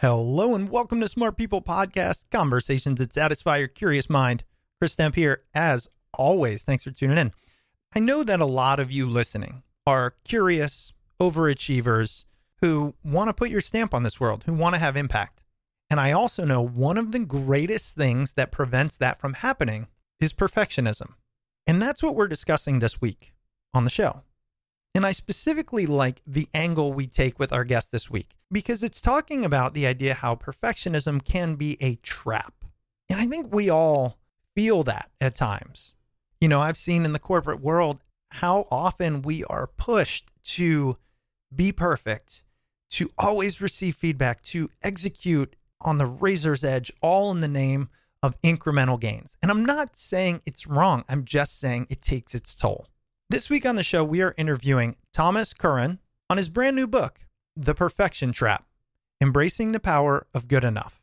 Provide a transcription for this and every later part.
Hello and welcome to Smart People Podcast, conversations that satisfy your curious mind. Chris Stemp here, as always. Thanks for tuning in. I know that a lot of you listening are curious overachievers who want to put your stamp on this world, who want to have impact. And I also know one of the greatest things that prevents that from happening is perfectionism. And that's what we're discussing this week on the show. And I specifically like the angle we take with our guest this week because it's talking about the idea how perfectionism can be a trap. And I think we all feel that at times. You know, I've seen in the corporate world how often we are pushed to be perfect, to always receive feedback, to execute on the razor's edge, all in the name of incremental gains. And I'm not saying it's wrong, I'm just saying it takes its toll. This week on the show, we are interviewing Thomas Curran on his brand new book, The Perfection Trap Embracing the Power of Good Enough.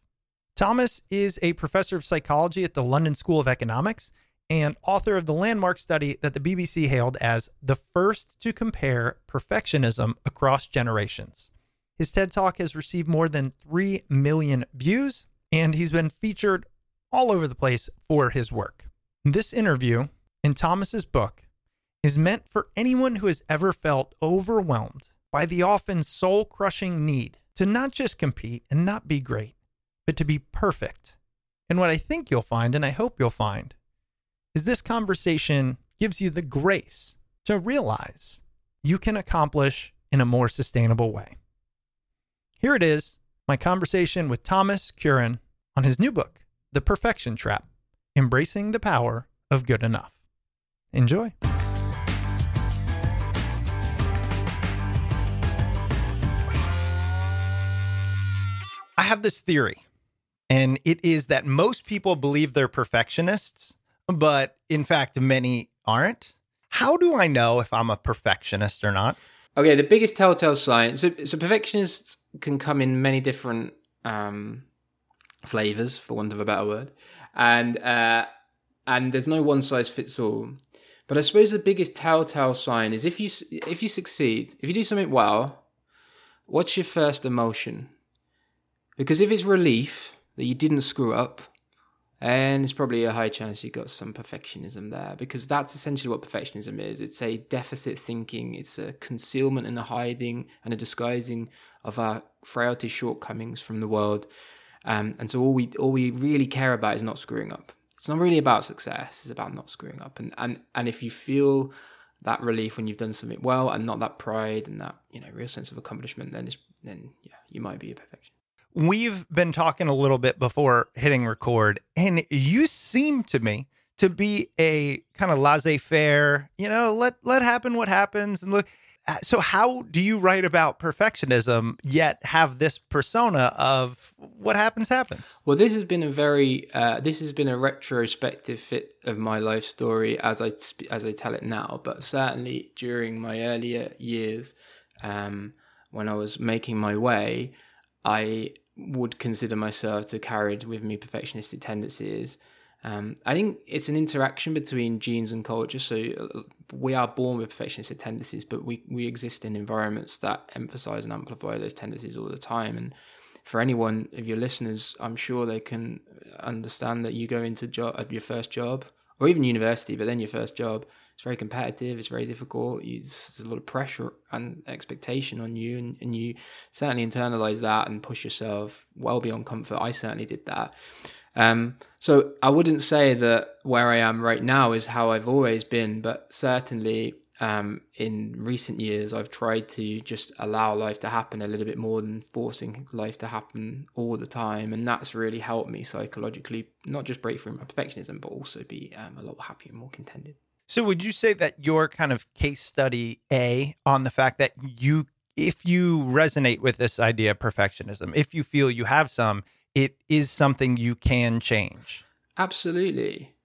Thomas is a professor of psychology at the London School of Economics and author of the landmark study that the BBC hailed as the first to compare perfectionism across generations. His TED Talk has received more than 3 million views, and he's been featured all over the place for his work. This interview in Thomas's book is meant for anyone who has ever felt overwhelmed by the often soul crushing need to not just compete and not be great, but to be perfect. And what I think you'll find, and I hope you'll find, is this conversation gives you the grace to realize you can accomplish in a more sustainable way. Here it is my conversation with Thomas Curran on his new book, The Perfection Trap Embracing the Power of Good Enough. Enjoy. Have this theory, and it is that most people believe they're perfectionists, but in fact, many aren't. How do I know if I'm a perfectionist or not? Okay, the biggest telltale sign. So, so perfectionists can come in many different um, flavors, for want of a better word, and uh, and there's no one size fits all. But I suppose the biggest telltale sign is if you if you succeed, if you do something well, what's your first emotion? Because if it's relief that you didn't screw up, and it's probably a high chance you've got some perfectionism there because that's essentially what perfectionism is. It's a deficit thinking, it's a concealment and a hiding and a disguising of our frailty, shortcomings from the world. Um, and so all we all we really care about is not screwing up. It's not really about success. It's about not screwing up. And and and if you feel that relief when you've done something well and not that pride and that you know real sense of accomplishment then it's then yeah you might be a perfectionist We've been talking a little bit before hitting record, and you seem to me to be a kind of laissez-faire, you know, let let happen what happens and look uh, so how do you write about perfectionism yet have this persona of what happens happens? Well this has been a very uh, this has been a retrospective fit of my life story as i as i tell it now but certainly during my earlier years um, when i was making my way i would consider myself to carry with me perfectionistic tendencies um, I think it's an interaction between genes and culture. So uh, we are born with perfectionistic tendencies, but we, we exist in environments that emphasize and amplify those tendencies all the time. And for anyone of your listeners, I'm sure they can understand that you go into job, your first job or even university, but then your first job, it's very competitive, it's very difficult, you, there's a lot of pressure and expectation on you, and, and you certainly internalize that and push yourself well beyond comfort. I certainly did that. Um, so I wouldn't say that where I am right now is how I've always been, but certainly um, in recent years, I've tried to just allow life to happen a little bit more than forcing life to happen all the time. And that's really helped me psychologically, not just break through my perfectionism, but also be um, a lot happier and more contented. So, would you say that your kind of case study A on the fact that you, if you resonate with this idea of perfectionism, if you feel you have some, it is something you can change. Absolutely,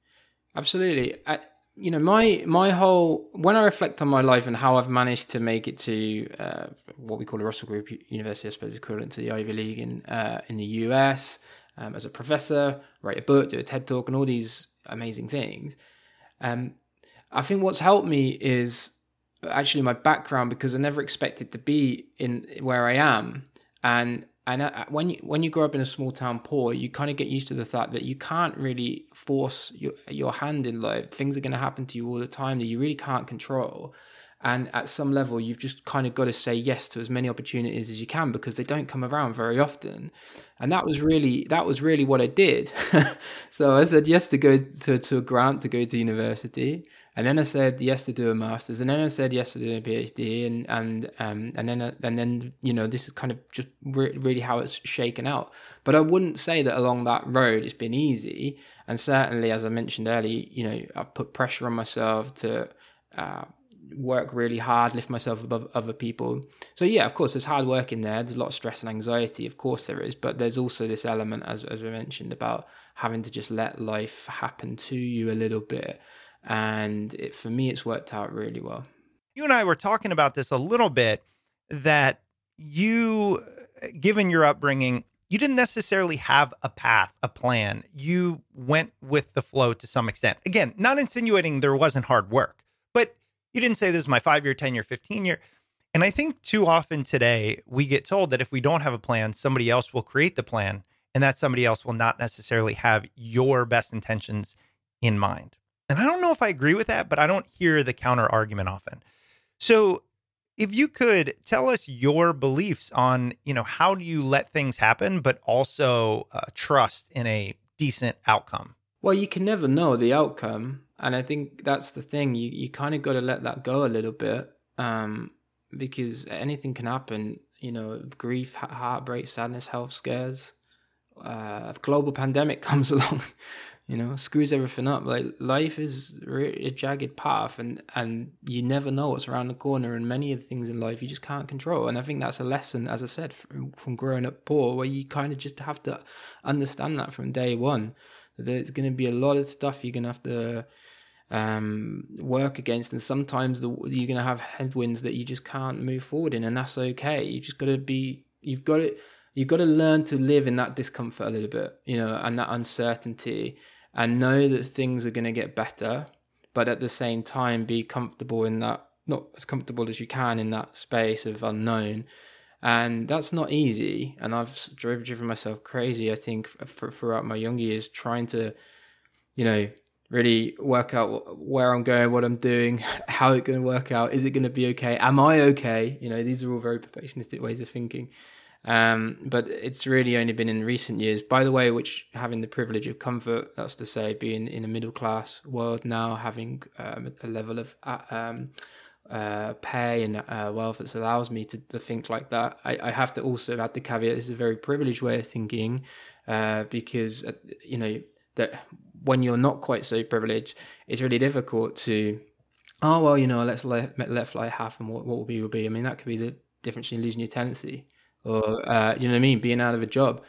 absolutely. I, you know, my my whole when I reflect on my life and how I've managed to make it to uh, what we call a Russell Group University, I suppose equivalent to the Ivy League in uh, in the US, um, as a professor, write a book, do a TED talk, and all these amazing things. Um, I think what's helped me is actually my background because I never expected to be in where I am, and and uh, when you when you grow up in a small town poor, you kind of get used to the fact that you can't really force your your hand in life. Things are going to happen to you all the time that you really can't control. And at some level, you've just kind of got to say yes to as many opportunities as you can because they don't come around very often. And that was really that was really what I did. so I said yes to go to, to a grant to go to university. And then I said yes to do a master's, and then I said yes to do a PhD, and and um and then and then you know this is kind of just re- really how it's shaken out. But I wouldn't say that along that road it's been easy, and certainly as I mentioned earlier, you know I've put pressure on myself to uh, work really hard, lift myself above other people. So yeah, of course, there's hard work in there. There's a lot of stress and anxiety, of course there is, but there's also this element, as as we mentioned, about having to just let life happen to you a little bit and it, for me, it's worked out really well. You and I were talking about this a little bit that you, given your upbringing, you didn't necessarily have a path, a plan. You went with the flow to some extent. Again, not insinuating there wasn't hard work, but you didn't say this is my five year, 10 year, 15 year. And I think too often today we get told that if we don't have a plan, somebody else will create the plan, and that somebody else will not necessarily have your best intentions in mind. And I don't know if I agree with that, but I don't hear the counter argument often. So if you could tell us your beliefs on, you know, how do you let things happen, but also uh, trust in a decent outcome? Well, you can never know the outcome. And I think that's the thing. You, you kind of got to let that go a little bit um, because anything can happen. You know, grief, heartbreak, sadness, health scares. Uh, a global pandemic comes along you know screws everything up. Like life is a jagged path and and you never know what's around the corner and many of the things in life you just can't control. And i think that's a lesson as i said from, from growing up poor where you kind of just have to understand that from day one that there's going to be a lot of stuff you're going to have to um, work against. And sometimes the, you're going to have headwinds that you just can't move forward in and that's okay. You just got to be you've got to you've got to learn to live in that discomfort a little bit you know and that uncertainty and know that things are going to get better, but at the same time be comfortable in that, not as comfortable as you can in that space of unknown. And that's not easy. And I've driven, myself crazy, I think, throughout my young years, trying to, you know, really work out where I'm going, what I'm doing, how it's going to work out. Is it going to be okay? Am I okay? You know, these are all very perfectionistic ways of thinking. Um, but it's really only been in recent years, by the way, which having the privilege of comfort, that's to say, being in a middle class world now, having um, a level of uh, um, uh, pay and uh, wealth that allows me to, to think like that. I, I, have to also add the caveat: this is a very privileged way of thinking, uh, because uh, you know that when you're not quite so privileged, it's really difficult to, oh well, you know, let's let let fly half, and what, what will be will be. I mean, that could be the difference between losing your tenancy or uh, you know what I mean, being out of a job.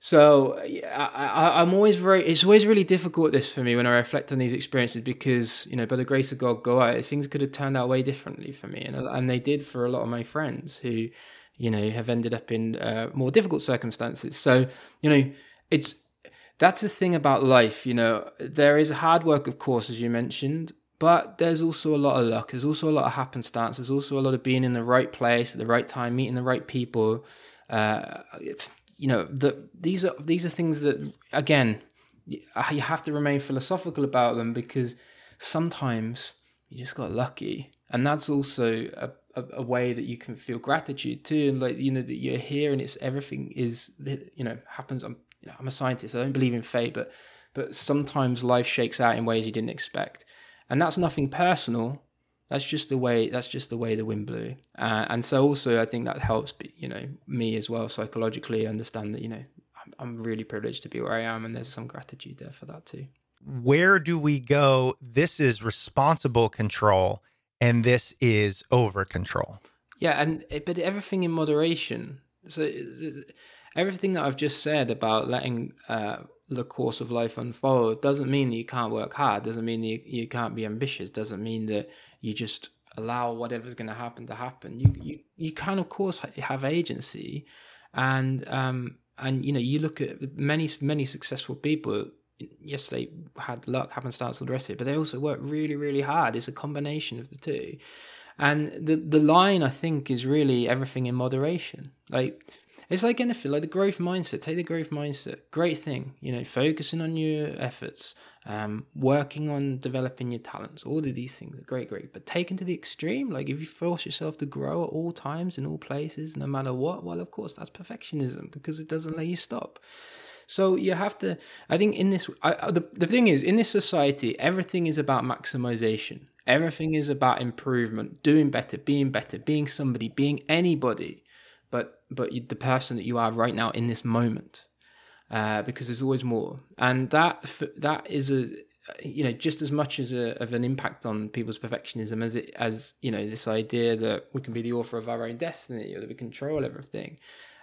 So I, am always very. It's always really difficult this for me when I reflect on these experiences because you know, by the grace of God, go out. Things could have turned out way differently for me, and and they did for a lot of my friends who, you know, have ended up in uh, more difficult circumstances. So you know, it's that's the thing about life. You know, there is hard work, of course, as you mentioned, but there's also a lot of luck. There's also a lot of happenstance. There's also a lot of being in the right place at the right time, meeting the right people. Uh, you know, the, these are these are things that again you have to remain philosophical about them because sometimes you just got lucky, and that's also a, a, a way that you can feel gratitude too, and like you know that you're here and it's everything is you know happens. I'm you know, I'm a scientist. I don't believe in fate, but but sometimes life shakes out in ways you didn't expect and that's nothing personal. That's just the way. That's just the way the wind blew. Uh, and so also, I think that helps. You know, me as well psychologically understand that you know I'm, I'm really privileged to be where I am, and there's some gratitude there for that too. Where do we go? This is responsible control, and this is over control. Yeah, and but everything in moderation. So everything that I've just said about letting uh, the course of life unfold doesn't mean that you can't work hard doesn't mean you, you can't be ambitious doesn't mean that you just allow whatever's going to happen to happen. You you, you can of course have agency and um and you know you look at many many successful people yes they had luck happenstance all the rest of it but they also work really really hard. It's a combination of the two. And the the line i think is really everything in moderation. Like it's like anything, like the growth mindset. Take the growth mindset. Great thing, you know, focusing on your efforts, um, working on developing your talents. All of these things are great, great. But taken to the extreme, like if you force yourself to grow at all times in all places, no matter what, well, of course, that's perfectionism because it doesn't let you stop. So you have to. I think in this, I, the the thing is, in this society, everything is about maximization. Everything is about improvement, doing better, being better, being somebody, being anybody but but the person that you are right now in this moment, uh, because there's always more, and that that is a you know just as much as a, of an impact on people's perfectionism as it as you know this idea that we can be the author of our own destiny or that we control everything.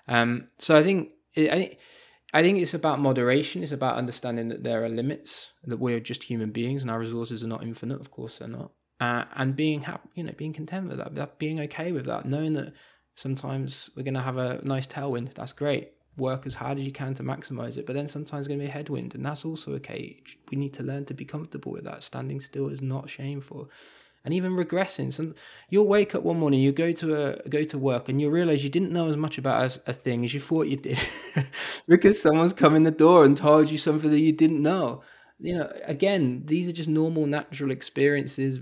Um, so I think I think. I think it's about moderation. It's about understanding that there are limits, that we're just human beings, and our resources are not infinite. Of course, they're not. Uh, and being happy, you know, being content with that, that, being okay with that, knowing that Sometimes we're going to have a nice tailwind. That's great. Work as hard as you can to maximize it. But then sometimes it's going to be a headwind, and that's also okay. We need to learn to be comfortable with that. Standing still is not shameful. And even regressing, some you'll wake up one morning, you go to a go to work, and you realize you didn't know as much about a, a thing as you thought you did, because someone's come in the door and told you something that you didn't know you know, again, these are just normal, natural experiences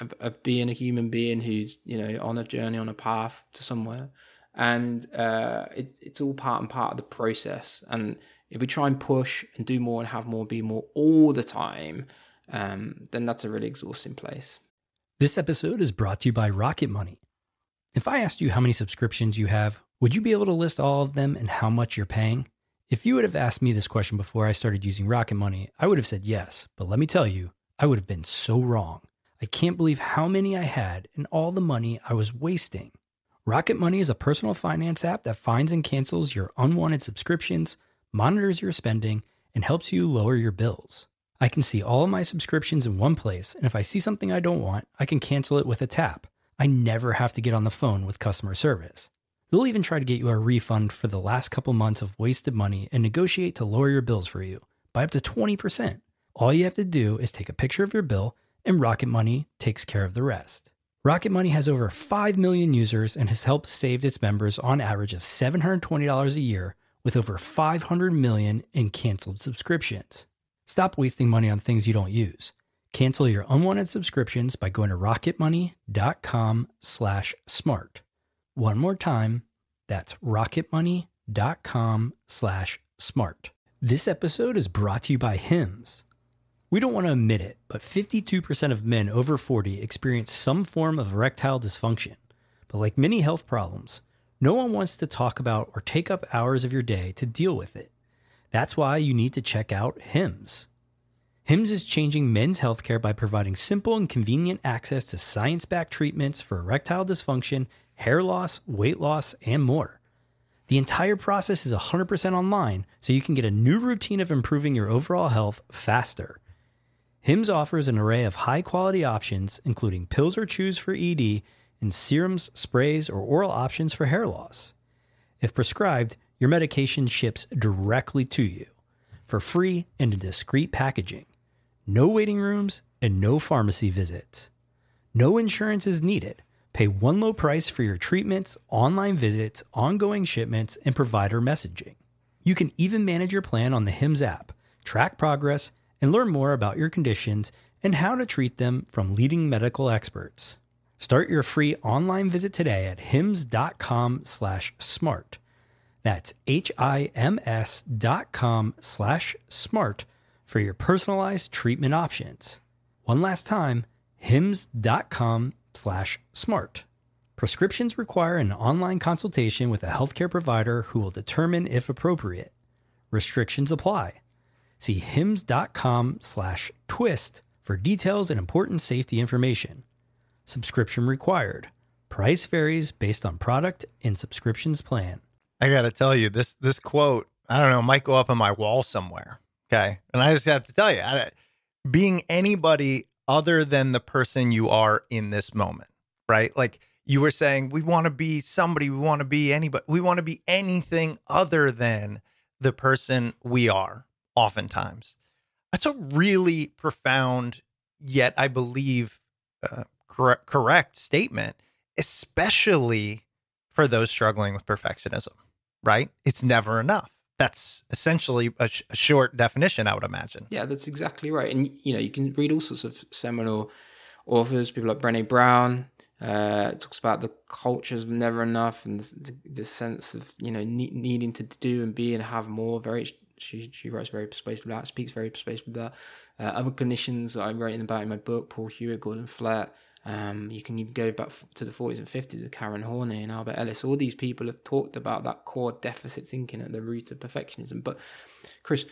of, of, being a human being who's, you know, on a journey, on a path to somewhere. And uh, it's, it's all part and part of the process. And if we try and push and do more and have more, be more all the time, um, then that's a really exhausting place. This episode is brought to you by Rocket Money. If I asked you how many subscriptions you have, would you be able to list all of them and how much you're paying? If you would have asked me this question before I started using Rocket Money, I would have said yes. But let me tell you, I would have been so wrong. I can't believe how many I had and all the money I was wasting. Rocket Money is a personal finance app that finds and cancels your unwanted subscriptions, monitors your spending, and helps you lower your bills. I can see all of my subscriptions in one place, and if I see something I don't want, I can cancel it with a tap. I never have to get on the phone with customer service. They'll even try to get you a refund for the last couple months of wasted money and negotiate to lower your bills for you by up to 20%. All you have to do is take a picture of your bill, and Rocket Money takes care of the rest. Rocket Money has over 5 million users and has helped save its members on average of $720 a year with over 500 million in canceled subscriptions. Stop wasting money on things you don't use. Cancel your unwanted subscriptions by going to rocketmoney.com/smart. One more time, That's rocketmoney.com slash smart. This episode is brought to you by Hims. We don't want to admit it, but 52% of men over 40 experience some form of erectile dysfunction. But like many health problems, no one wants to talk about or take up hours of your day to deal with it. That's why you need to check out Hims. Hims is changing men's healthcare by providing simple and convenient access to science backed treatments for erectile dysfunction, hair loss, weight loss, and more. The entire process is 100% online, so you can get a new routine of improving your overall health faster. Hims offers an array of high quality options, including pills or chews for ED, and serums, sprays, or oral options for hair loss. If prescribed, your medication ships directly to you for free and in discreet packaging. No waiting rooms and no pharmacy visits. No insurance is needed. Pay one low price for your treatments, online visits, ongoing shipments, and provider messaging. You can even manage your plan on the HIMS app, track progress, and learn more about your conditions and how to treat them from leading medical experts. Start your free online visit today at hims.com slash smart. That's H-I-M-S dot com slash smart for your personalized treatment options. One last time, hims.com slash smart. Prescriptions require an online consultation with a healthcare provider who will determine if appropriate. Restrictions apply. See hims.com slash twist for details and important safety information. Subscription required. Price varies based on product and subscriptions plan. I got to tell you this this quote, I don't know, might go up on my wall somewhere. Okay? And I just have to tell you, I, being anybody other than the person you are in this moment, right? Like you were saying, we want to be somebody, we want to be anybody, we want to be anything other than the person we are, oftentimes. That's a really profound, yet I believe uh, correct, correct statement, especially for those struggling with perfectionism, right? It's never enough. That's essentially a, sh- a short definition, I would imagine. Yeah, that's exactly right. And you know, you can read all sorts of seminal authors, people like Brené Brown. Uh, talks about the cultures of never enough and this, this sense of you know ne- needing to do and be and have more. Very, she she writes very persuasively about, speaks very persuasively about. Uh, other clinicians that I'm writing about in my book, Paul Hewitt, Gordon Flett, um, you can even go back to the 40s and 50s with Karen Horney and Albert Ellis. All these people have talked about that core deficit thinking at the root of perfectionism. But, Chris,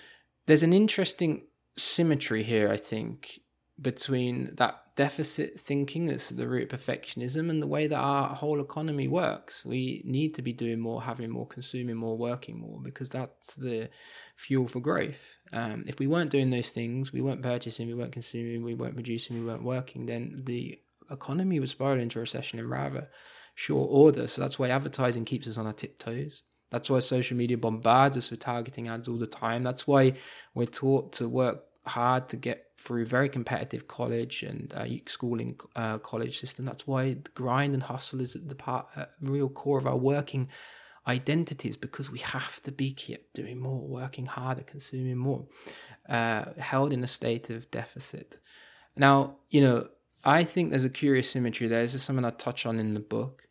there's an interesting symmetry here, I think, between that deficit thinking that's at the root of perfectionism and the way that our whole economy works. We need to be doing more, having more, consuming more, working more, because that's the fuel for growth. Um, if we weren't doing those things, we weren't purchasing, we weren't consuming, we weren't producing, we weren't working, then the economy was spiraling into recession in rather short order. So that's why advertising keeps us on our tiptoes. That's why social media bombards us with targeting ads all the time. That's why we're taught to work hard to get through very competitive college and uh, schooling uh, college system. That's why the grind and hustle is at the part, uh, real core of our working identities because we have to be kept doing more, working harder, consuming more, uh, held in a state of deficit. Now, you know, I think there's a curious symmetry there. This is something I touch on in the book.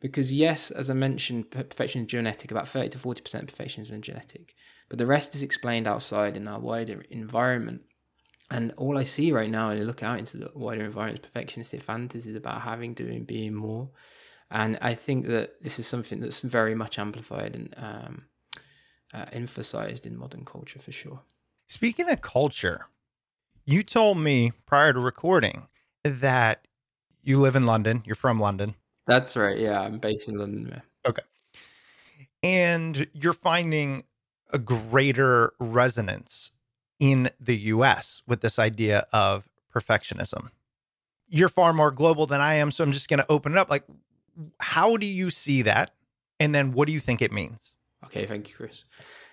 Because, yes, as I mentioned, perfection is genetic. About 30 to 40% of perfectionism is genetic. But the rest is explained outside in our wider environment. And all I see right now, when I look out into the wider environment, is perfectionistic fantasies about having, doing, being more. And I think that this is something that's very much amplified and um, uh, emphasized in modern culture for sure. Speaking of culture, you told me prior to recording that you live in London. You're from London. That's right. Yeah, I'm based in London. Okay. And you're finding a greater resonance in the US with this idea of perfectionism. You're far more global than I am, so I'm just going to open it up. Like, how do you see that? And then what do you think it means? Okay, thank you, Chris.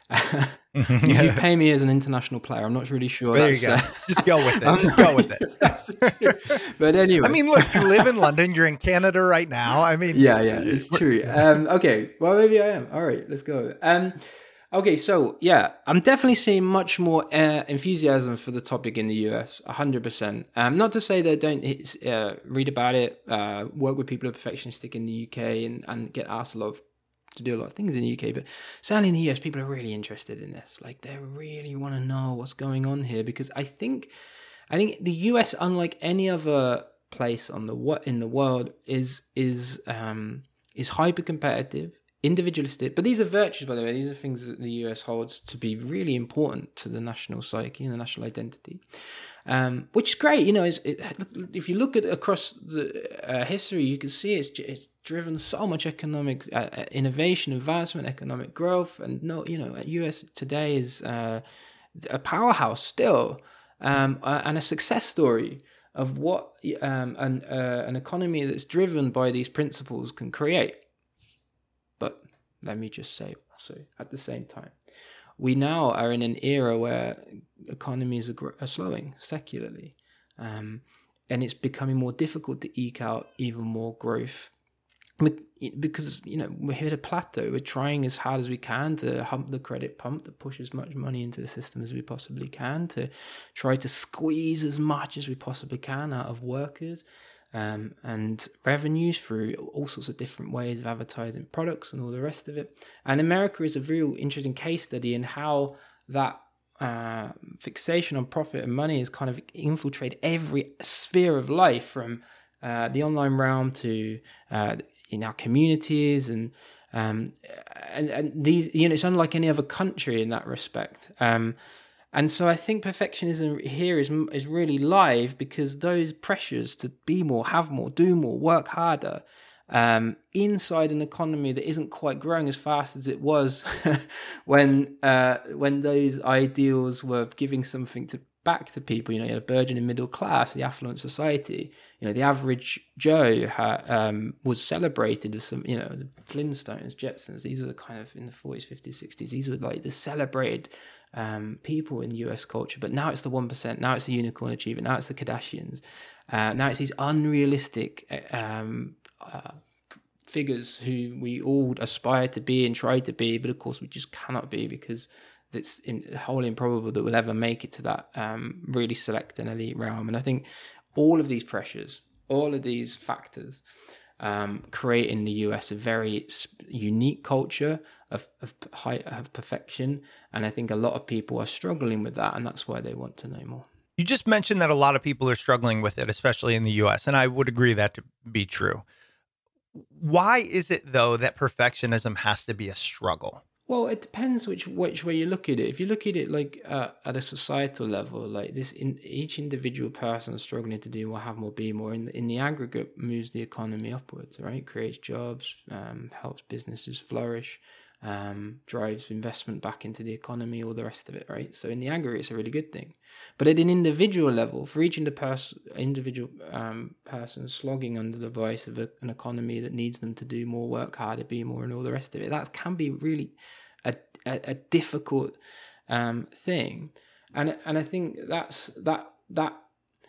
If you pay me as an international player, I'm not really sure. There you go. Uh, Just go with it. I'm Just go with it. but anyway, I mean, look, you live in London. You're in Canada right now. I mean, yeah, yeah, it's true. Um, okay, well, maybe I am. All right, let's go. Um, okay, so yeah, I'm definitely seeing much more uh, enthusiasm for the topic in the US. 100. Um, percent Not to say that I don't uh, read about it, uh, work with people who are perfectionistic in the UK, and, and get asked a lot of to do a lot of things in the UK, but certainly in the US, people are really interested in this. Like they really want to know what's going on here because I think, I think the US, unlike any other place on the what in the world, is is um, is hyper competitive, individualistic. But these are virtues, by the way. These are things that the US holds to be really important to the national psyche and the national identity, um, which is great. You know, it, if you look at across the uh, history, you can see it's, it's driven so much economic uh, uh, innovation, advancement, economic growth, and no, you know, US today is uh, a powerhouse still um, and a success story of what um, an, uh, an economy that's driven by these principles can create. But let me just say also at the same time, we now are in an era where economies are, are slowing secularly. Um, and it's becoming more difficult to eke out even more growth because you know we're a plateau we're trying as hard as we can to hump the credit pump to push as much money into the system as we possibly can to try to squeeze as much as we possibly can out of workers um, and revenues through all sorts of different ways of advertising products and all the rest of it. And america is a real interesting case study in how that uh, fixation on profit and money has kind of infiltrated every sphere of life from uh, the online realm to uh, in our communities and um, and, and these you know it's unlike any other country in that respect. Um, and so I think perfectionism here is is really live because those pressures to be more, have more, do more, work harder um, inside an economy that isn't quite growing as fast as it was when uh, when those ideals were giving something to back to people. You know, you had a burgeoning middle class, the affluent society. You know, the average Joe ha, um, was celebrated with some, you know, the Flintstones, Jetsons. These are the kind of in the 40s, 50s, 60s. These were like the celebrated um, people in US culture. But now it's the 1%. Now it's the unicorn achievement. Now it's the Kardashians. Uh, now it's these unrealistic um, uh, figures who we all aspire to be and try to be. But of course, we just cannot be because it's in, wholly improbable that we'll ever make it to that um, really select and elite realm. And I think all of these pressures, all of these factors, um, create in the US a very unique culture of of, high, of perfection, and I think a lot of people are struggling with that, and that's why they want to know more. You just mentioned that a lot of people are struggling with it, especially in the US, and I would agree that to be true. Why is it though that perfectionism has to be a struggle? Well, it depends which which way you look at it. If you look at it like uh, at a societal level, like this, in each individual person struggling to do more, have more, be more, in the, in the aggregate, moves the economy upwards. Right, creates jobs, um, helps businesses flourish, um, drives investment back into the economy, all the rest of it. Right. So in the aggregate, it's a really good thing. But at an individual level, for each individual um, person slogging under the vice of a, an economy that needs them to do more, work harder, be more, and all the rest of it, that can be really a, a, a difficult um, thing, and and I think that's that that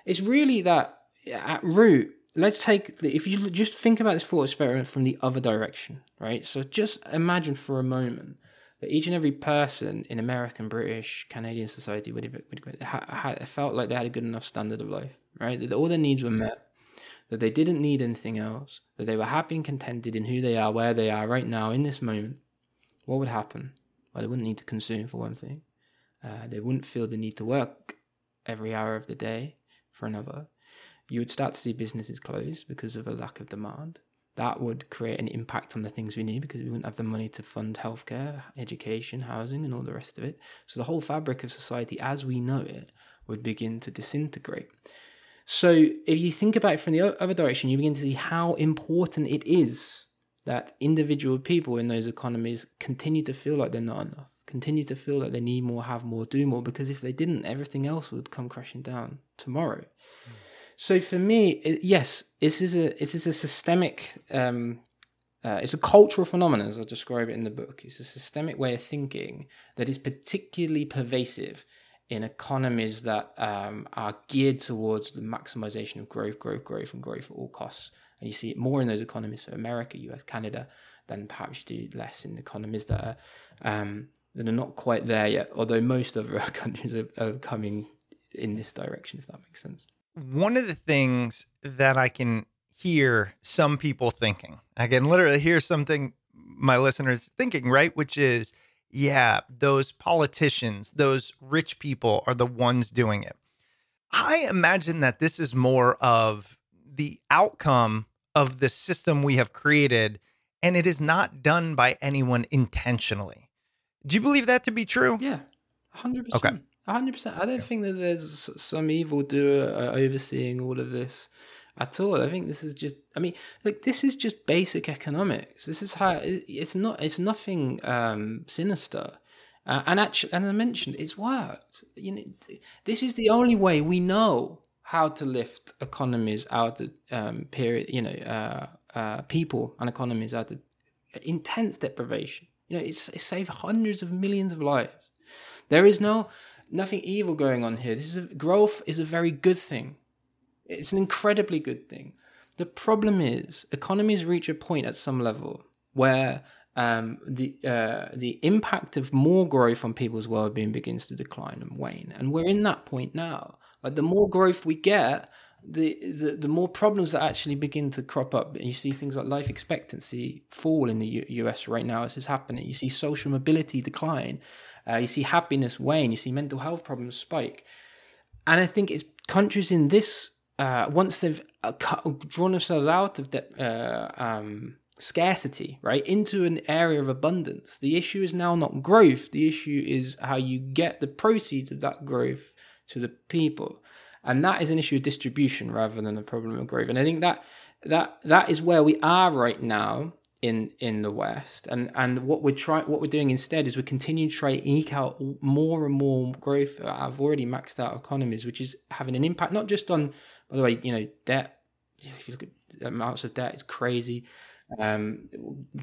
it's really that at root. Let's take if you just think about this thought experiment from the other direction, right? So just imagine for a moment that each and every person in American, British, Canadian society would have, felt like they had a good enough standard of life, right? That all their needs were met, that they didn't need anything else, that they were happy and contented in who they are, where they are right now in this moment. What would happen? Well, they wouldn't need to consume for one thing. Uh, they wouldn't feel the need to work every hour of the day for another. You would start to see businesses close because of a lack of demand. That would create an impact on the things we need because we wouldn't have the money to fund healthcare, education, housing, and all the rest of it. So the whole fabric of society as we know it would begin to disintegrate. So if you think about it from the other direction, you begin to see how important it is that individual people in those economies continue to feel like they're not enough, continue to feel like they need more, have more, do more, because if they didn't, everything else would come crashing down tomorrow. Mm. So for me, it, yes, this is a this is a systemic. Um, uh, it's a cultural phenomenon, as I describe it in the book. It's a systemic way of thinking that is particularly pervasive in economies that um, are geared towards the maximization of growth, growth, growth, and growth at all costs. And you see it more in those economies, so America, US, Canada, than perhaps you do less in economies that are um, that are not quite there yet. Although most other countries are, are coming in this direction, if that makes sense. One of the things that I can hear some people thinking, I can literally hear something my listeners thinking, right? Which is, yeah, those politicians, those rich people are the ones doing it. I imagine that this is more of the outcome of the system we have created, and it is not done by anyone intentionally. Do you believe that to be true? Yeah, 100%. Okay. Hundred percent. I don't think that there's some evil doer uh, overseeing all of this at all. I think this is just. I mean, look, this is just basic economics. This is how it's not. It's nothing um, sinister. Uh, and actually, and I mentioned it's worked. You know, this is the only way we know how to lift economies out of um, period. You know, uh, uh, people and economies out of intense deprivation. You know, it's, it saved hundreds of millions of lives. There is no nothing evil going on here. This is a, growth is a very good thing. It's an incredibly good thing. The problem is economies reach a point at some level where um, the uh, the impact of more growth on people's well-being begins to decline and wane, and we're in that point now. Like the more growth we get, the, the the more problems that actually begin to crop up. And you see things like life expectancy fall in the U- US right now as is happening. You see social mobility decline. Uh, you see happiness wane. You see mental health problems spike. And I think it's countries in this uh, once they've uh, drawn themselves out of that uh, um, scarcity, right, into an area of abundance. The issue is now not growth. The issue is how you get the proceeds of that growth to the people, and that is an issue of distribution rather than a problem of growth. And I think that that that is where we are right now in in the West. And and what we're trying, what we're doing instead is we're continuing to try eke out more and more growth. I've already maxed out economies, which is having an impact not just on, by the way, you know, debt. If you look at amounts of debt, it's crazy. Um,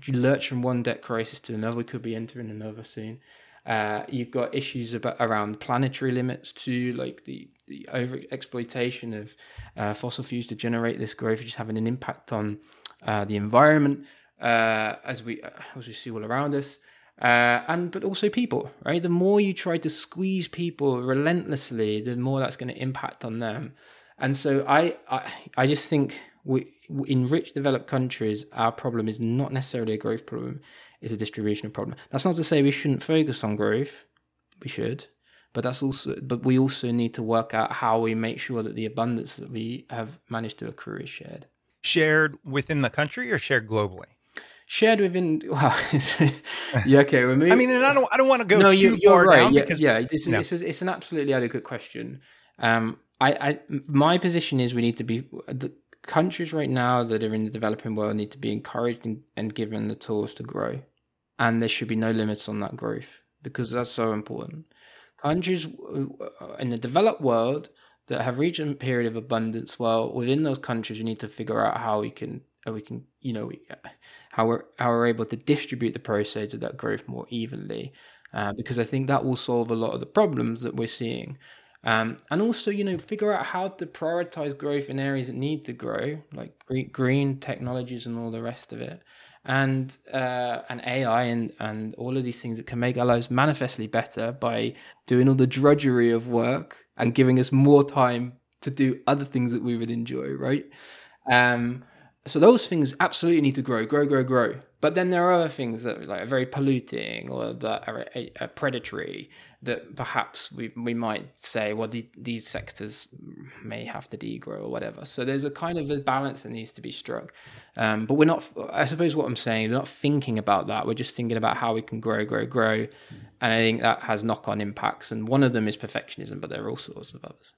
you lurch from one debt crisis to another. We could be entering another soon. Uh, you've got issues about around planetary limits too, like the the over exploitation of uh, fossil fuels to generate this growth, which is having an impact on uh, the environment uh, as we as we see all around us, uh, and but also people. Right, the more you try to squeeze people relentlessly, the more that's going to impact on them. And so I I, I just think we in rich developed countries, our problem is not necessarily a growth problem; it's a distribution problem. That's not to say we shouldn't focus on growth. We should, but that's also but we also need to work out how we make sure that the abundance that we have managed to accrue is shared. Shared within the country or shared globally? Shared within well, yeah, okay. We're moving. I mean, and I don't, I don't want to go no, too you, you're far right. down yeah, because yeah, this is, No. it's, a- it's an absolutely adequate question. Um, I, I, my position is we need to be the countries right now that are in the developing world need to be encouraged and, and given the tools to grow, and there should be no limits on that growth because that's so important. Countries uh, in the developed world that have reached a period of abundance, well, within those countries, we need to figure out how we can, how we can, you know, we, how we're how we're able to distribute the proceeds of that growth more evenly, uh, because I think that will solve a lot of the problems that we're seeing. Um, and also, you know, figure out how to prioritize growth in areas that need to grow, like green, technologies and all the rest of it, and uh, and AI and and all of these things that can make our lives manifestly better by doing all the drudgery of work and giving us more time to do other things that we would enjoy, right? Um, so those things absolutely need to grow, grow, grow, grow. But then there are other things that like, are very polluting or that are uh, predatory that perhaps we, we might say, well, the, these sectors may have to degrow or whatever. So there's a kind of a balance that needs to be struck. Um, but we're not, I suppose what I'm saying, we're not thinking about that. We're just thinking about how we can grow, grow, grow. And I think that has knock on impacts. And one of them is perfectionism, but there are all sorts of others.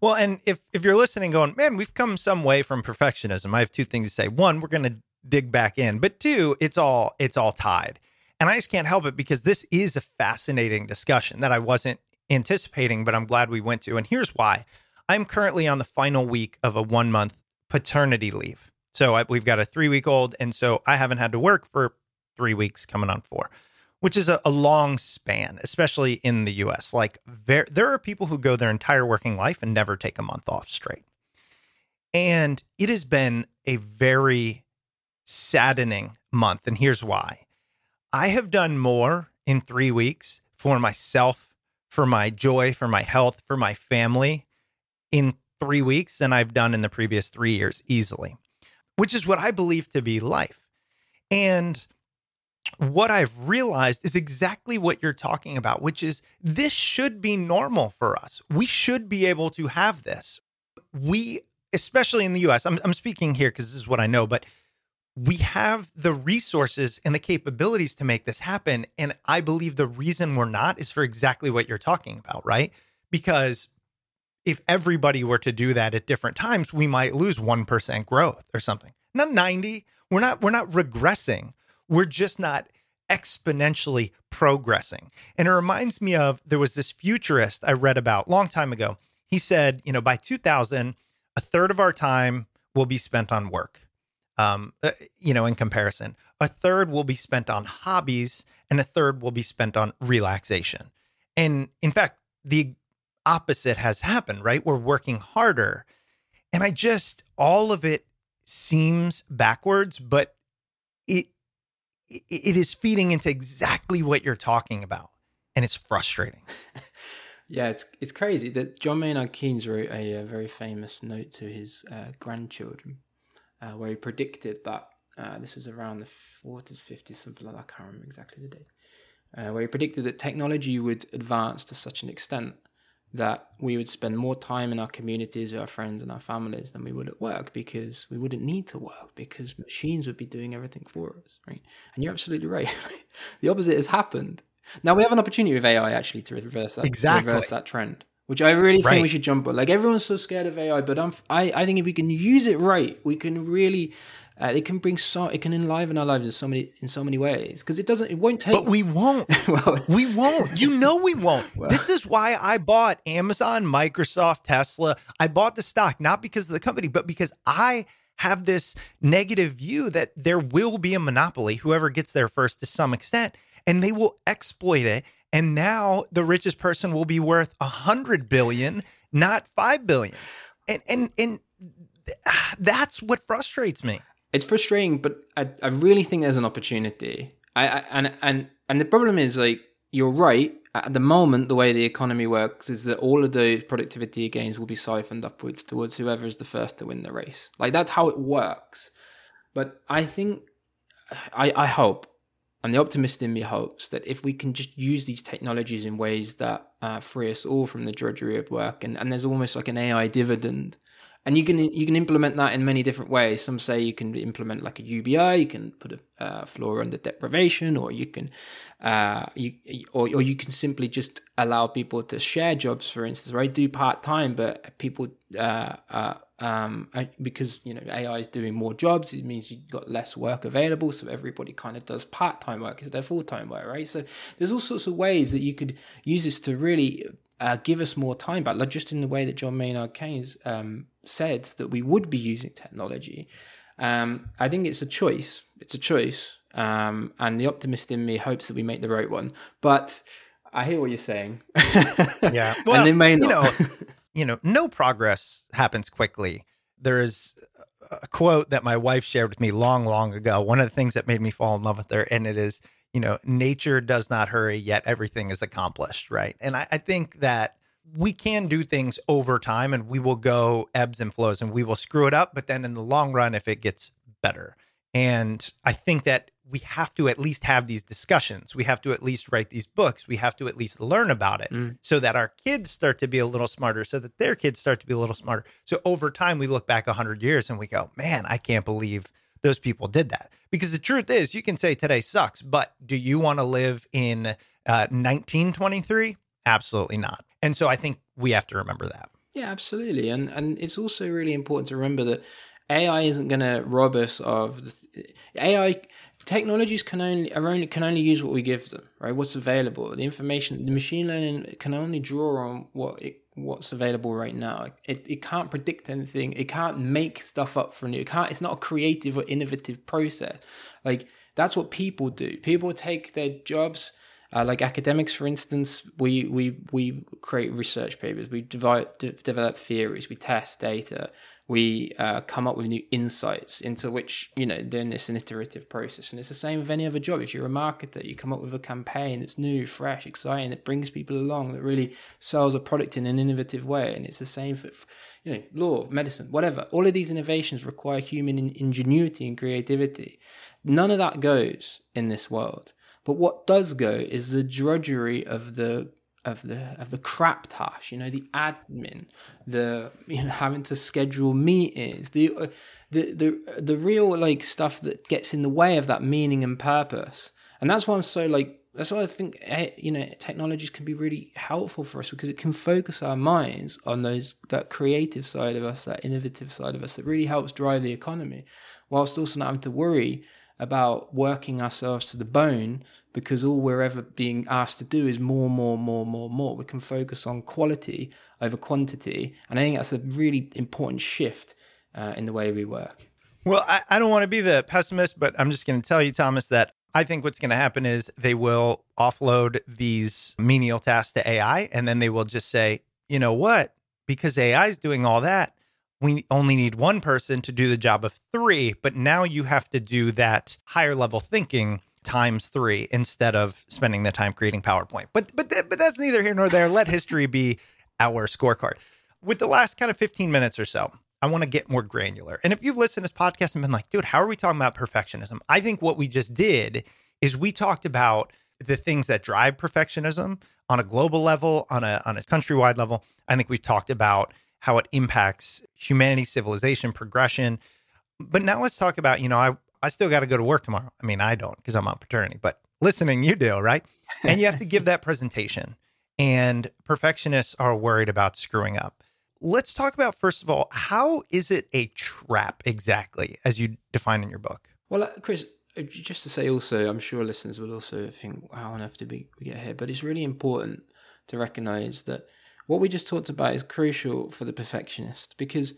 Well, and if if you're listening, going, man, we've come some way from perfectionism. I have two things to say. One, we're going to dig back in, but two, it's all it's all tied, and I just can't help it because this is a fascinating discussion that I wasn't anticipating, but I'm glad we went to. And here's why: I'm currently on the final week of a one month paternity leave. So I, we've got a three week old, and so I haven't had to work for three weeks, coming on four which is a, a long span, especially in the US. Like there, there are people who go their entire working life and never take a month off straight. And it has been a very saddening month. And here's why I have done more in three weeks for myself, for my joy, for my health, for my family in three weeks than I've done in the previous three years easily, which is what I believe to be life. And what I've realized is exactly what you're talking about, which is this should be normal for us. We should be able to have this. We, especially in the US, I'm, I'm speaking here because this is what I know, but we have the resources and the capabilities to make this happen. And I believe the reason we're not is for exactly what you're talking about, right? Because if everybody were to do that at different times, we might lose 1% growth or something. Not 90. We're not we're not regressing. We're just not exponentially progressing. And it reminds me of there was this futurist I read about long time ago. He said, you know, by 2000, a third of our time will be spent on work. Um, uh, you know, in comparison, a third will be spent on hobbies and a third will be spent on relaxation. And in fact, the opposite has happened, right? We're working harder. And I just, all of it seems backwards, but it it is feeding into exactly what you're talking about, and it's frustrating. yeah, it's it's crazy that John Maynard Keynes wrote a, a very famous note to his uh, grandchildren, uh, where he predicted that uh, this was around the 40s, 50s, something like that. I can't remember exactly the date. Uh, where he predicted that technology would advance to such an extent that we would spend more time in our communities with our friends and our families than we would at work because we wouldn't need to work because machines would be doing everything for us, right? And you're absolutely right. the opposite has happened. Now we have an opportunity with AI actually to reverse that, exactly. reverse that trend, which I really think right. we should jump on. Like everyone's so scared of AI, but I'm, I, I think if we can use it right, we can really uh, it can bring so it can enliven our lives in so many in so many ways because it doesn't it won't take. But we won't. well, we won't. You know we won't. Well, this is why I bought Amazon, Microsoft, Tesla. I bought the stock not because of the company, but because I have this negative view that there will be a monopoly. Whoever gets there first to some extent, and they will exploit it. And now the richest person will be worth a hundred billion, not five billion. And and and that's what frustrates me it's frustrating, but I, I really think there's an opportunity. I, I and and and the problem is like you're right. At the moment, the way the economy works is that all of those productivity gains will be siphoned upwards towards whoever is the first to win the race. Like that's how it works. But I think, I, I hope, and the optimist in me hopes that if we can just use these technologies in ways that uh, free us all from the drudgery of work, and, and there's almost like an AI dividend and you can you can implement that in many different ways. Some say you can implement like a UBI, you can put a uh, floor under deprivation, or you can uh, you or or you can simply just allow people to share jobs. For instance, right? Do part time, but people uh, uh um, because you know AI is doing more jobs, it means you've got less work available. So everybody kind of does part time work instead of full time work, right? So there's all sorts of ways that you could use this to really uh, give us more time back, like just in the way that John Maynard Keynes um, said that we would be using technology. Um, I think it's a choice. It's a choice. Um, and the optimist in me hopes that we make the right one. But I hear what you're saying. yeah. Well, and they may not. You know, you know, no progress happens quickly. There is a quote that my wife shared with me long, long ago. One of the things that made me fall in love with her, and it is, you know, nature does not hurry, yet everything is accomplished, right? And I, I think that we can do things over time and we will go ebbs and flows and we will screw it up. But then in the long run, if it gets better, and I think that we have to at least have these discussions. We have to at least write these books. We have to at least learn about it mm. so that our kids start to be a little smarter, so that their kids start to be a little smarter. So over time, we look back 100 years and we go, man, I can't believe those people did that. Because the truth is, you can say today sucks, but do you want to live in uh, 1923? Absolutely not. And so I think we have to remember that. Yeah, absolutely. And and it's also really important to remember that AI isn't going to rob us of the, AI technologies can only are only can only use what we give them, right? What's available, the information, the machine learning can only draw on what it, what's available right now. It it can't predict anything. It can't make stuff up for you. It can't. It's not a creative or innovative process. Like that's what people do. People take their jobs. Uh, like academics, for instance, we we we create research papers, we develop, de- develop theories, we test data, we uh, come up with new insights into which you know then it's an iterative process. And it's the same with any other job. If you're a marketer you come up with a campaign that's new fresh exciting that brings people along that really sells a product in an innovative way. And it's the same for you know law medicine whatever. All of these innovations require human ingenuity and creativity. None of that goes in this world. But what does go is the drudgery of the of the of the crap tash, you know, the admin, the you know having to schedule meetings, the uh, the the the real like stuff that gets in the way of that meaning and purpose. And that's why I'm so like that's why I think eh, you know technologies can be really helpful for us because it can focus our minds on those that creative side of us, that innovative side of us that really helps drive the economy, whilst also not having to worry about working ourselves to the bone because all we're ever being asked to do is more, more, more, more, more. We can focus on quality over quantity. And I think that's a really important shift uh, in the way we work. Well, I, I don't want to be the pessimist, but I'm just going to tell you, Thomas, that I think what's going to happen is they will offload these menial tasks to AI and then they will just say, you know what? Because AI is doing all that, we only need one person to do the job of three, but now you have to do that higher level thinking times three instead of spending the time creating PowerPoint. But but but that's neither here nor there. Let history be our scorecard. With the last kind of 15 minutes or so, I want to get more granular. And if you've listened to this podcast and been like, dude, how are we talking about perfectionism? I think what we just did is we talked about the things that drive perfectionism on a global level, on a on a countrywide level. I think we've talked about how it impacts humanity, civilization, progression. But now let's talk about, you know, I, I still got to go to work tomorrow. I mean, I don't because I'm on paternity, but listening, you do, right? And you have to give that presentation. And perfectionists are worried about screwing up. Let's talk about, first of all, how is it a trap exactly, as you define in your book? Well, uh, Chris, uh, just to say also, I'm sure listeners will also think, how on earth did we, we get here? But it's really important to recognize that what we just talked about is crucial for the perfectionist because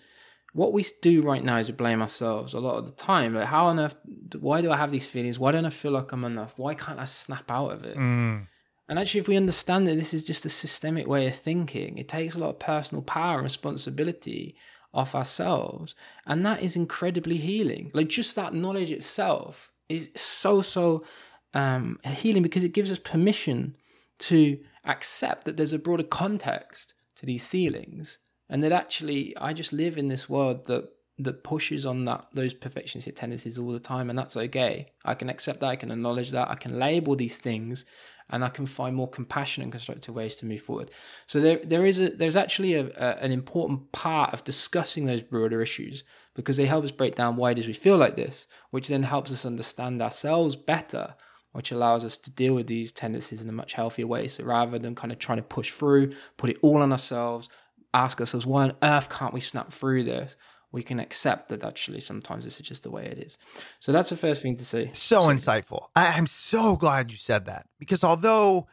what we do right now is we blame ourselves a lot of the time. Like, how on earth, why do I have these feelings? Why don't I feel like I'm enough? Why can't I snap out of it? Mm. And actually, if we understand that this is just a systemic way of thinking, it takes a lot of personal power and responsibility off ourselves. And that is incredibly healing. Like, just that knowledge itself is so, so um, healing because it gives us permission to accept that there's a broader context to these feelings and that actually I just live in this world that that pushes on that those perfectionistic tendencies all the time and that's okay. I can accept that i can acknowledge that i can label these things and i can find more compassionate and constructive ways to move forward. So there there is a there's actually a, a, an important part of discussing those broader issues because they help us break down why does we feel like this which then helps us understand ourselves better which allows us to deal with these tendencies in a much healthier way. So rather than kind of trying to push through, put it all on ourselves, ask ourselves, why on earth can't we snap through this? We can accept that actually sometimes this is just the way it is. So that's the first thing to say. So insightful. I, I'm so glad you said that because although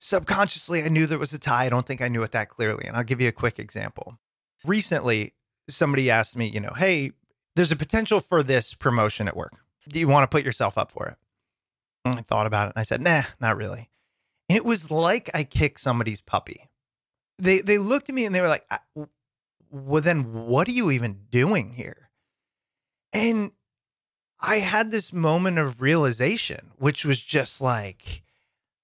subconsciously I knew there was a tie, I don't think I knew it that clearly. And I'll give you a quick example. Recently, somebody asked me, you know, hey, there's a potential for this promotion at work. Do you want to put yourself up for it? And I thought about it and I said, nah, not really. And it was like I kicked somebody's puppy. They they looked at me and they were like, well, then what are you even doing here? And I had this moment of realization, which was just like,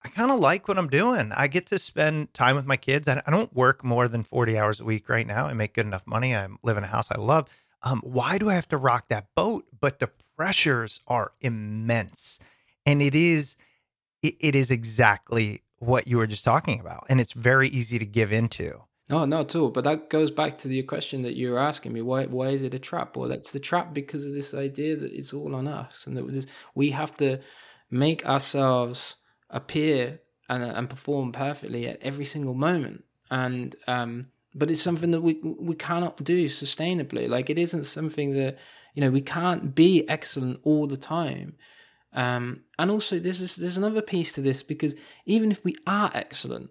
I kind of like what I'm doing. I get to spend time with my kids. I, don't work more than 40 hours a week right now. I make good enough money. I live in a house I love. Um, why do I have to rock that boat? But the pressures are immense and it is it, it is exactly what you were just talking about and it's very easy to give into no, not at all. But that goes back to the question that you were asking me. Why why is it a trap? Well, that's the trap because of this idea that it's all on us, and that we have to make ourselves appear and, and perform perfectly at every single moment. And um, but it's something that we we cannot do sustainably. Like it isn't something that you know we can't be excellent all the time. Um, and also, there's there's another piece to this because even if we are excellent,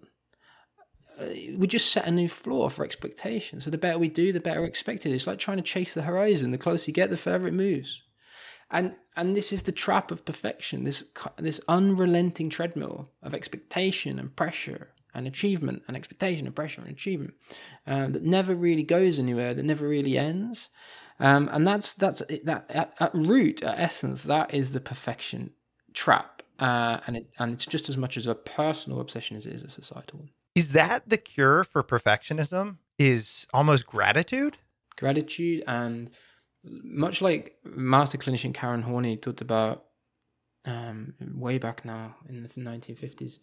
uh, we just set a new floor for expectation. So the better we do, the better expected. It's like trying to chase the horizon. The closer you get, the further it moves. And and this is the trap of perfection. This this unrelenting treadmill of expectation and pressure and achievement and expectation and pressure and achievement uh, that never really goes anywhere. That never really ends. Um, and that's that's that at, at, root, at essence, that is the perfection trap, uh, and it and it's just as much as a personal obsession as it is a societal one. Is that the cure for perfectionism? Is almost gratitude? Gratitude and much like master clinician Karen Horney talked about um, way back now in the 1950s.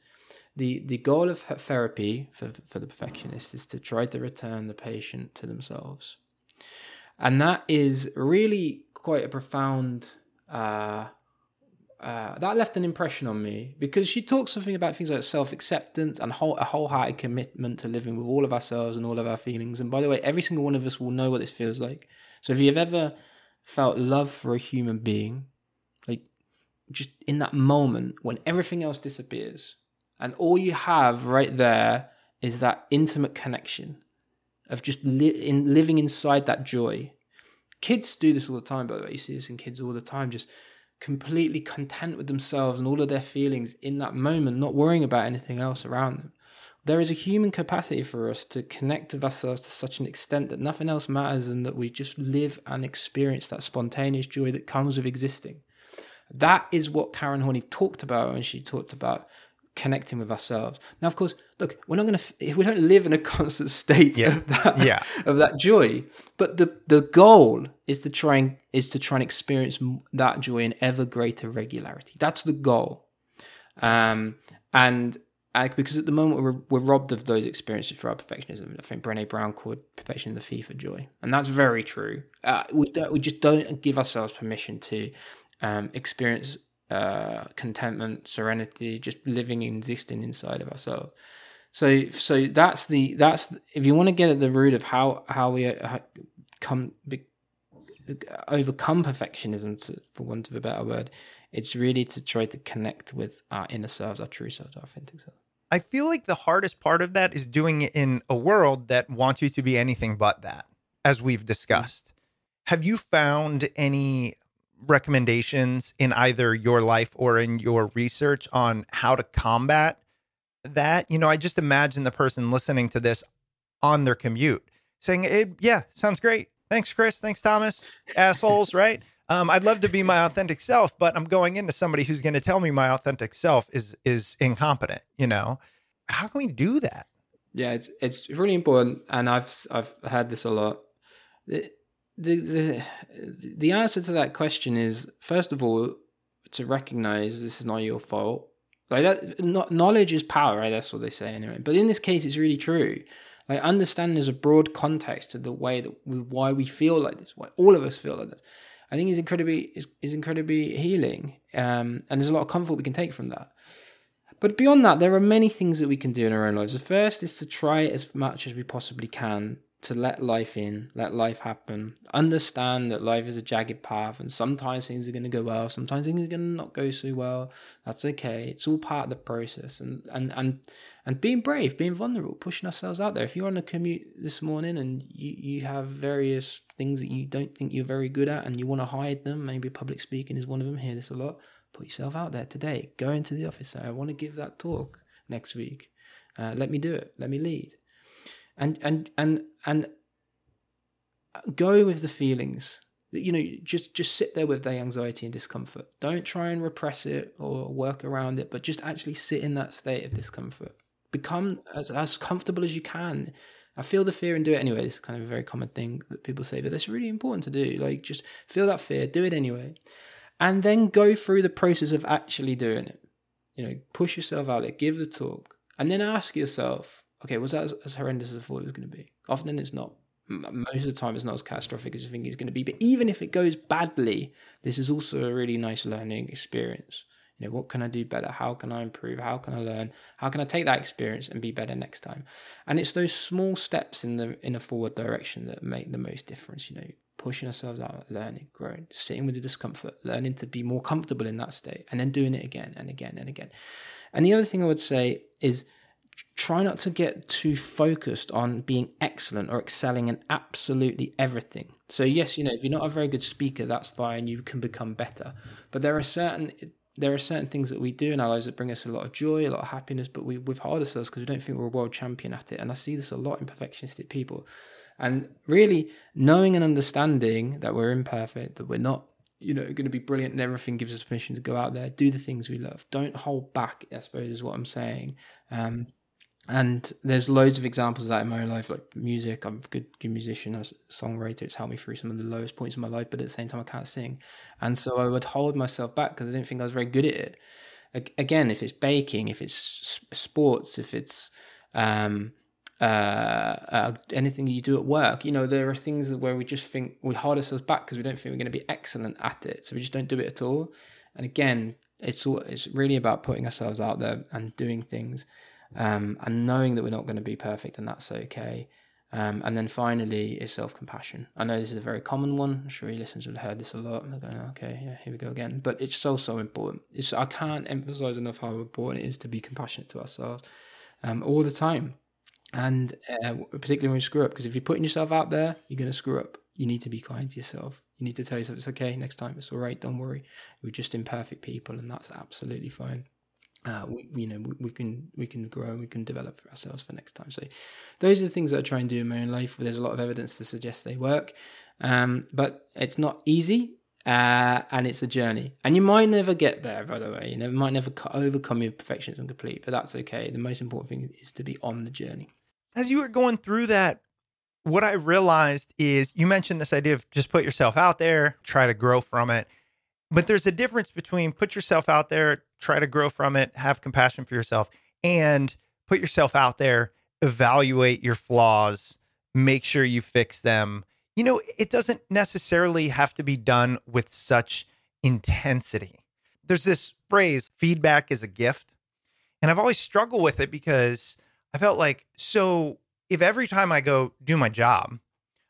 The, the goal of therapy for, for the perfectionist is to try to return the patient to themselves. And that is really quite a profound uh, uh, that left an impression on me because she talks something about things like self acceptance and whole, a wholehearted commitment to living with all of ourselves and all of our feelings. And by the way, every single one of us will know what this feels like. So if you've ever felt love for a human being, like just in that moment when everything else disappears and all you have right there is that intimate connection of just li- in living inside that joy. Kids do this all the time, by the way. You see this in kids all the time, just completely content with themselves and all of their feelings in that moment, not worrying about anything else around them. There is a human capacity for us to connect with ourselves to such an extent that nothing else matters and that we just live and experience that spontaneous joy that comes with existing. That is what Karen Horney talked about when she talked about connecting with ourselves. Now, of course, look, we're not going to if we don't live in a constant state Yeah. of that Yeah. of that joy, but the the goal is to try and is to try and experience that joy in ever greater regularity. That's the goal, um, and. uh, because at the moment we're, we're robbed of those experiences for our perfectionism. I think Brené Brown called perfection the thief of joy, and that's very true. Uh, we don't, we just don't give ourselves permission to um, experience uh, contentment, serenity, just living and existing inside of ourselves. So, so that's the that's if you want to get at the root of how how we uh, come be, overcome perfectionism, to, for want of a better word, it's really to try to connect with our inner selves, our true selves, our authentic self. I feel like the hardest part of that is doing it in a world that wants you to be anything but that, as we've discussed. Have you found any recommendations in either your life or in your research on how to combat that? You know, I just imagine the person listening to this on their commute saying, "Eh, Yeah, sounds great. Thanks, Chris. Thanks, Thomas. Assholes, right? Um, I'd love to be my authentic self, but I'm going into somebody who's going to tell me my authentic self is is incompetent. You know, how can we do that? Yeah, it's it's really important, and I've I've heard this a lot. The the the answer to that question is first of all to recognize this is not your fault. Like that, knowledge is power, right? That's what they say anyway. But in this case, it's really true. Like understanding there's a broad context to the way that we, why we feel like this, why all of us feel like this. I think is incredibly is, is incredibly healing, um, and there's a lot of comfort we can take from that. But beyond that, there are many things that we can do in our own lives. The first is to try as much as we possibly can to let life in, let life happen. Understand that life is a jagged path, and sometimes things are going to go well, sometimes things are going to not go so well. That's okay. It's all part of the process, and and and and being brave, being vulnerable, pushing ourselves out there. If you're on a commute this morning and you you have various things that you don't think you're very good at, and you want to hide them, maybe public speaking is one of them. Hear this a lot. Put yourself out there today. Go into the office. Say, I want to give that talk next week. Uh, let me do it. Let me lead and and and and go with the feelings you know just just sit there with the anxiety and discomfort. Don't try and repress it or work around it but just actually sit in that state of discomfort. Become as, as comfortable as you can. I feel the fear and do it anyway. It's kind of a very common thing that people say but that's really important to do. Like just feel that fear do it anyway. And then go through the process of actually doing it. You know push yourself out there give the talk and then ask yourself okay, was that as, as horrendous as I thought it was going to be? Often it's not. Most of the time, it's not as catastrophic as you think it's going to be. But even if it goes badly, this is also a really nice learning experience. You know, what can I do better? How can I improve? How can I learn? How can I take that experience and be better next time? And it's those small steps in the in a forward direction that make the most difference. You know, pushing ourselves out, learning, growing, sitting with the discomfort, learning to be more comfortable in that state, and then doing it again and again and again. And the other thing I would say is try not to get too focused on being excellent or excelling in absolutely everything. So yes, you know, if you're not a very good speaker, that's fine. You can become better. But there are certain there are certain things that we do in our lives that bring us a lot of joy, a lot of happiness, but we withhold ourselves because we don't think we're a world champion at it. And I see this a lot in perfectionistic people. And really knowing and understanding that we're imperfect, that we're not you know, going to be brilliant and everything gives us permission to go out there, do the things we love. Don't hold back, I suppose, is what I'm saying. Um, and there's loads of examples of that in my own life, like music. I'm a good, good musician, a songwriter. It's helped me through some of the lowest points in my life, but at the same time, I can't sing. And so I would hold myself back because I didn't think I was very good at it. Again, if it's baking, if it's sports, if it's um, uh, uh, anything you do at work, you know, there are things where we just think we hold ourselves back because we don't think we're going to be excellent at it. So we just don't do it at all. And again, it's all, it's really about putting ourselves out there and doing things um, and knowing that we're not going to be perfect and that's okay. Um, and then finally is self compassion. I know this is a very common one. I'm sure your listeners will have heard this a lot. And they're going, okay, yeah, here we go again. But it's so, so important. It's, I can't emphasize enough how important it is to be compassionate to ourselves um, all the time. And uh, particularly when you screw up, because if you're putting yourself out there, you're going to screw up. You need to be kind to yourself. You need to tell yourself it's okay next time. It's all right. Don't worry. We're just imperfect people, and that's absolutely fine uh, we, you know, we, we, can we can grow and we can develop for ourselves for next time. So, those are the things that I try and do in my own life. There's a lot of evidence to suggest they work, um, but it's not easy, uh, and it's a journey. And you might never get there, by the way. You know, might never overcome your perfectionism complete, but that's okay. The most important thing is to be on the journey. As you were going through that, what I realized is you mentioned this idea of just put yourself out there, try to grow from it. But there's a difference between put yourself out there, try to grow from it, have compassion for yourself, and put yourself out there, evaluate your flaws, make sure you fix them. You know, it doesn't necessarily have to be done with such intensity. There's this phrase, feedback is a gift. And I've always struggled with it because I felt like, so if every time I go do my job,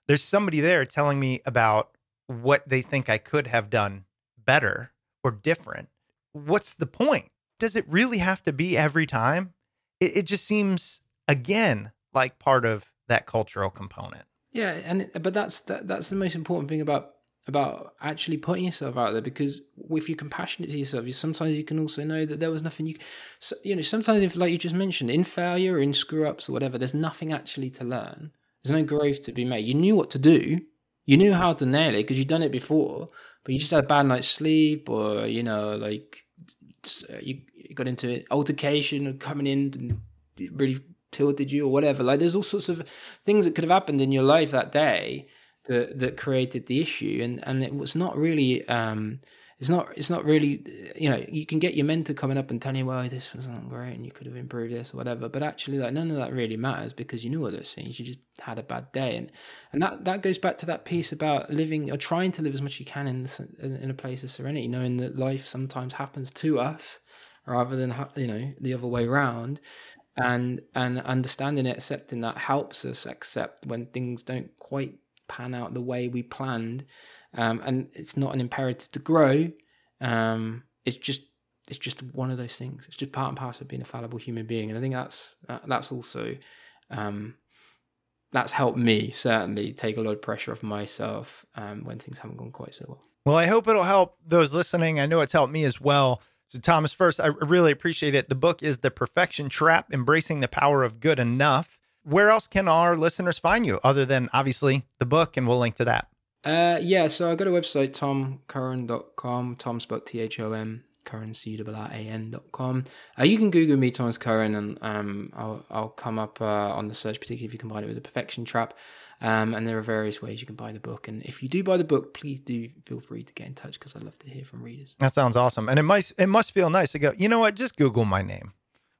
there's somebody there telling me about what they think I could have done better or different, what's the point? Does it really have to be every time? It, it just seems, again, like part of that cultural component. Yeah, and but that's that, that's the most important thing about about actually putting yourself out there because if you're compassionate to yourself, you sometimes you can also know that there was nothing you, so, you know, sometimes if like you just mentioned, in failure, or in screw ups or whatever, there's nothing actually to learn. There's no growth to be made. You knew what to do, you knew how to nail it because you've done it before, but you just had a bad night's sleep, or you know, like uh, you, got into altercation or coming in and really tilted you or whatever. Like there's all sorts of things that could have happened in your life that day that that created the issue, and and it was not really. Um, it's not it's not really you know you can get your mentor coming up and telling you well this wasn't great and you could have improved this or whatever but actually like none of that really matters because you knew all those things you just had a bad day. And and that that goes back to that piece about living or trying to live as much as you can in in a place of serenity knowing that life sometimes happens to us rather than you know the other way around and and understanding it accepting that helps us accept when things don't quite pan out the way we planned um, and it's not an imperative to grow. Um, it's just it's just one of those things. It's just part and parcel of being a fallible human being, and I think that's uh, that's also um, that's helped me certainly take a lot of pressure off myself um, when things haven't gone quite so well. Well, I hope it'll help those listening. I know it's helped me as well. So, Thomas, first, I really appreciate it. The book is The Perfection Trap Embracing the Power of Good Enough. Where else can our listeners find you other than obviously the book? And we'll link to that. Uh, yeah, so I got a website, tomcurran.com, Tom spelled T H O M, Curran, C R R A N.com. Uh, you can Google me, Thomas Curran, and um, I'll, I'll come up uh, on the search, particularly if you combine it with the Perfection Trap. Um, and there are various ways you can buy the book. And if you do buy the book, please do feel free to get in touch because I'd love to hear from readers. That sounds awesome. And it must, it must feel nice to go, you know what, just Google my name.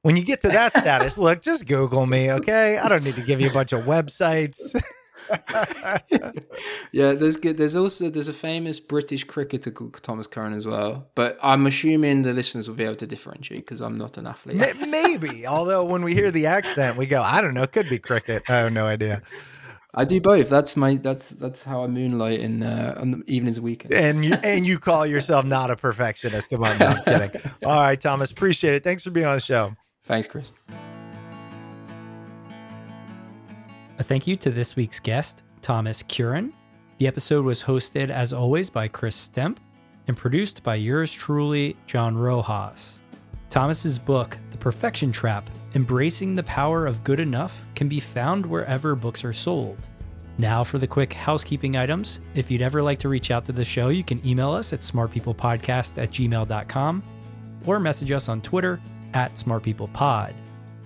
When you get to that status, look, just Google me, okay? I don't need to give you a bunch of websites. yeah, there's good. There's also there's a famous British cricketer called Thomas Curran as well. But I'm assuming the listeners will be able to differentiate because I'm not an athlete. Maybe, although when we hear the accent, we go, I don't know, it could be cricket. I have no idea. I do both. That's my that's that's how I moonlight in uh, on the evenings and weekends. And you and you call yourself not a perfectionist. Come on, no, I'm kidding. All right, Thomas, appreciate it. Thanks for being on the show. Thanks, Chris. A thank you to this week's guest, Thomas Curran. The episode was hosted, as always, by Chris Stemp and produced by yours truly, John Rojas. Thomas's book, The Perfection Trap Embracing the Power of Good Enough, can be found wherever books are sold. Now, for the quick housekeeping items. If you'd ever like to reach out to the show, you can email us at smartpeoplepodcast at gmail.com or message us on Twitter at smartpeoplepod.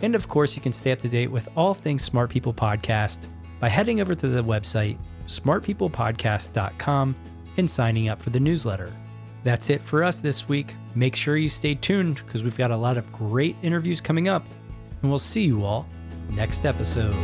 And of course, you can stay up to date with all things Smart People Podcast by heading over to the website smartpeoplepodcast.com and signing up for the newsletter. That's it for us this week. Make sure you stay tuned because we've got a lot of great interviews coming up, and we'll see you all next episode.